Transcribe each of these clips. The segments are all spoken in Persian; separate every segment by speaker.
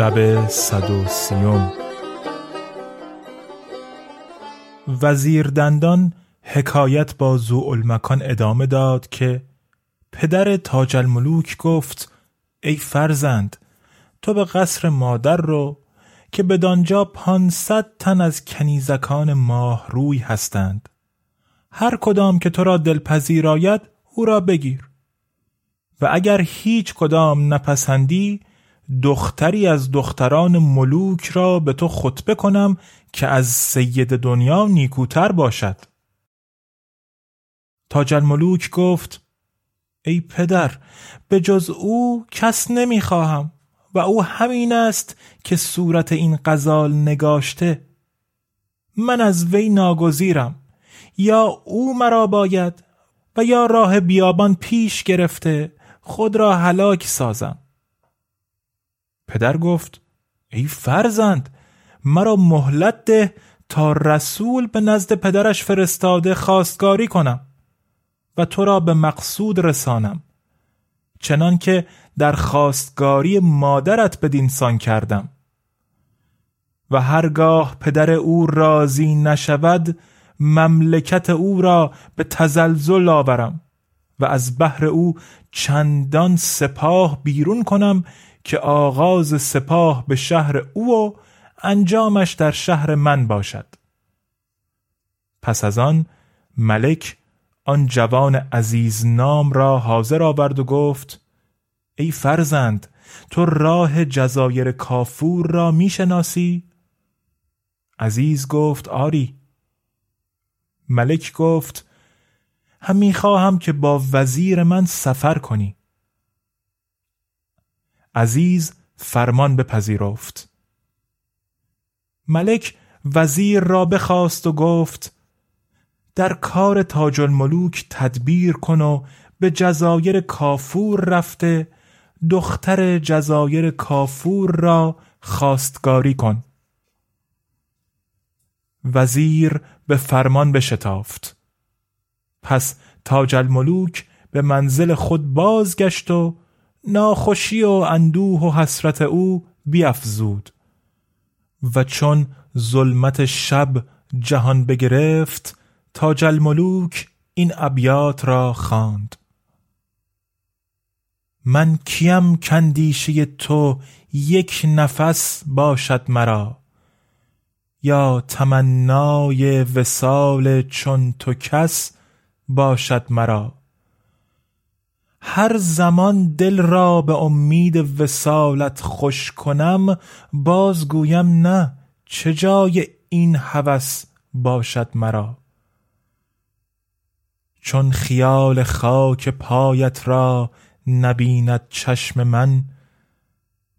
Speaker 1: شب صد و سیوم. وزیر دندان حکایت با زوالمکان ادامه داد که پدر تاج الملوک گفت ای فرزند تو به قصر مادر رو که بدانجا پانصد تن از کنیزکان ماه روی هستند هر کدام که تو را دلپذیر آید او را بگیر. و اگر هیچ کدام نپسندی دختری از دختران ملوک را به تو خطبه کنم که از سید دنیا نیکوتر باشد. تاج الملوک گفت ای پدر به جز او کس نمی‌خواهم و او همین است که صورت این غزال نگاشته. من از وی ناگزیرم. یا او مرا باید و یا راه بیابان پیش گرفته خود را هلاک سازم. پدر گفت ای فرزند مرا مهلت ده تا رسول به نزد پدرش فرستاده خواستگاری کنم و تو را به مقصود رسانم. چنان که در خواستگاری مادرت بدینسان کردم. و هرگاه پدر او راضی نشود مملکت او را به تزلزل آورم و از بحر او چندان سپاه بیرون کنم که آغاز سپاه به شهر او و انجامش در شهر من باشد. پس از آن ملک آن جوان عزیز نام را حاضر آورد و گفت ای فرزند تو راه جزایر کافور را می‌شناسی؟ عزیز گفت آری. ملک گفت هم می‌خواهم که با وزیر من سفر کنی. عزیز فرمان بپذیرفت. ملک وزیر را بخواست و گفت در کار تاج الملوک تدبیر کن و به جزایر کافور رفته دختر جزایر کافور را خواستگاری کن. وزیر به فرمان بشتافت. پس تاج الملوک به منزل خود بازگشت و ناخوشی و اندوه و حسرت او بیافزود و چون ظلمت شب جهان بگرفت تاج الملوک این ابیات را خواند. من کیم کندیشه تو یک نفس باشد مرا؟ یا تمنای وسال چون تو کس باشد مرا؟ هر زمان دل را به امید وسالت خوش کنم باز گویم نه چه جای این هوس باشد مرا. چون خیال خاک پایت را نبیند چشم من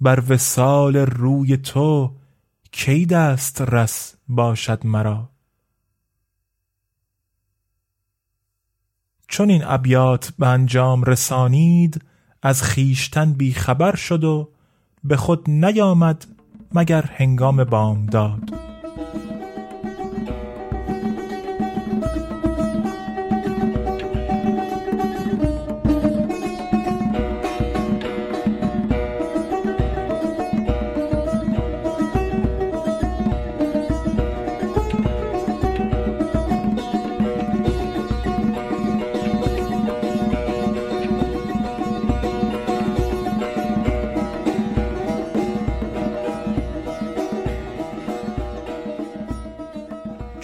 Speaker 1: بر وسال روی تو کی دست رس باشد مرا؟ چون این ابیات به انجام رسانید از خیشتن بیخبر شد و به خود نیامد مگر هنگام بامداد.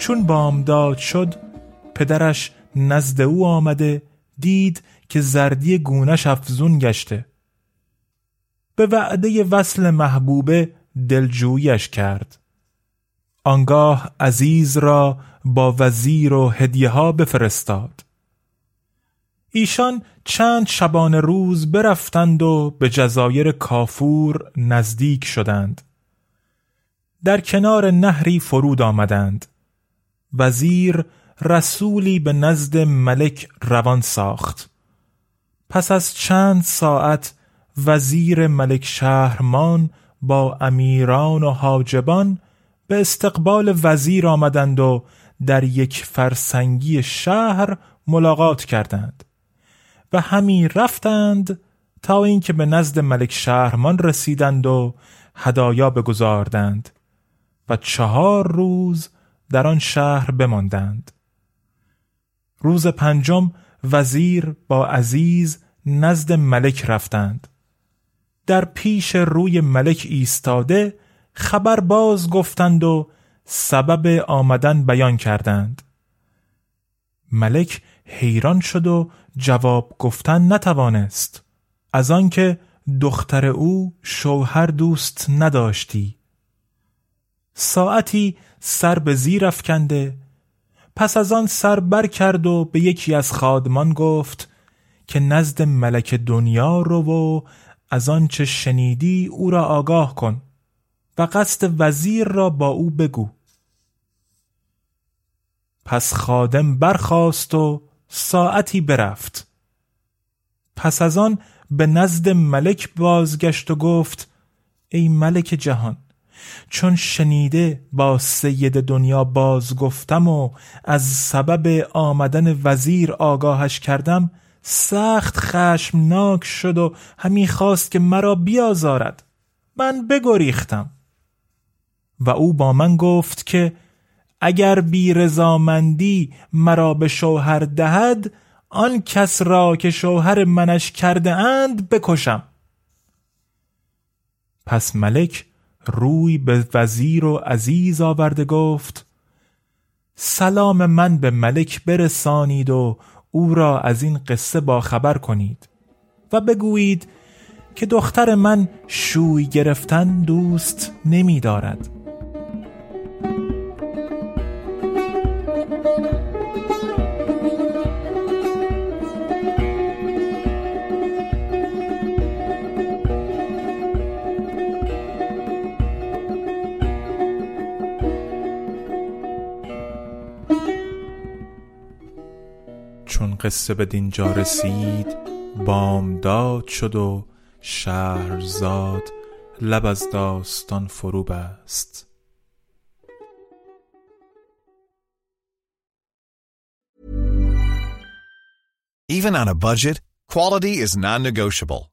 Speaker 1: چون بامداد شد پدرش نزد او آمده دید که زردی گونش افزون گشته. به وعده وصل محبوبه دلجویش کرد. آنگاه عزیز را با وزیر و هدیه ها بفرستاد. ایشان چند شبان روز برفتند و به جزایر کافور نزدیک شدند. در کنار نهری فرود آمدند. وزیر رسولی به نزد ملک روان ساخت. پس از چند ساعت وزیر ملک شهرمان با امیران و حاجبان به استقبال وزیر آمدند و در یک فرسنگی شهر ملاقات کردند. و همی رفتند تا اینکه به نزد ملک شهرمان رسیدند و هدایا بگذاردند و چهار روز در آن شهر بماندند. روز پنجم وزیر با عزیز نزد ملک رفتند. در پیش روی ملک ایستاده خبر باز گفتند و سبب آمدن بیان کردند. ملک حیران شد و جواب گفتن نتوانست. از آنکه دختر او شوهر دوست نداشتی. ساعتی سر به زیر افکنده پس از آن سر بر کرد و به یکی از خادمان گفت که نزد ملک دنیا رو و از آنچه شنیدی او را آگاه کن و قصد وزیر را با او بگو. پس خادم برخاست و ساعتی برفت. پس از آن به نزد ملک بازگشت و گفت ای ملک جهان چون شنیده با سید دنیا باز گفتم و از سبب آمدن وزیر آگاهش کردم سخت خشمناک شد و همی خواست که مرا بیازارد. من بگریختم. و او با من گفت که اگر بی رضامندی مرا به شوهر دهد آن کس را که شوهر منش کرده اند بکشم. پس ملک روی به وزیر و عزیز آورده گفت سلام من به ملک برسانید و او را از این قصه با خبر کنید و بگویید که دختر من شوی گرفتن دوست نمی دارد. چون قصه به دینجا رسید بامداد شد و شهرزاد لب از داستان فرو بست
Speaker 2: Even on a budget, quality is non-negotiable.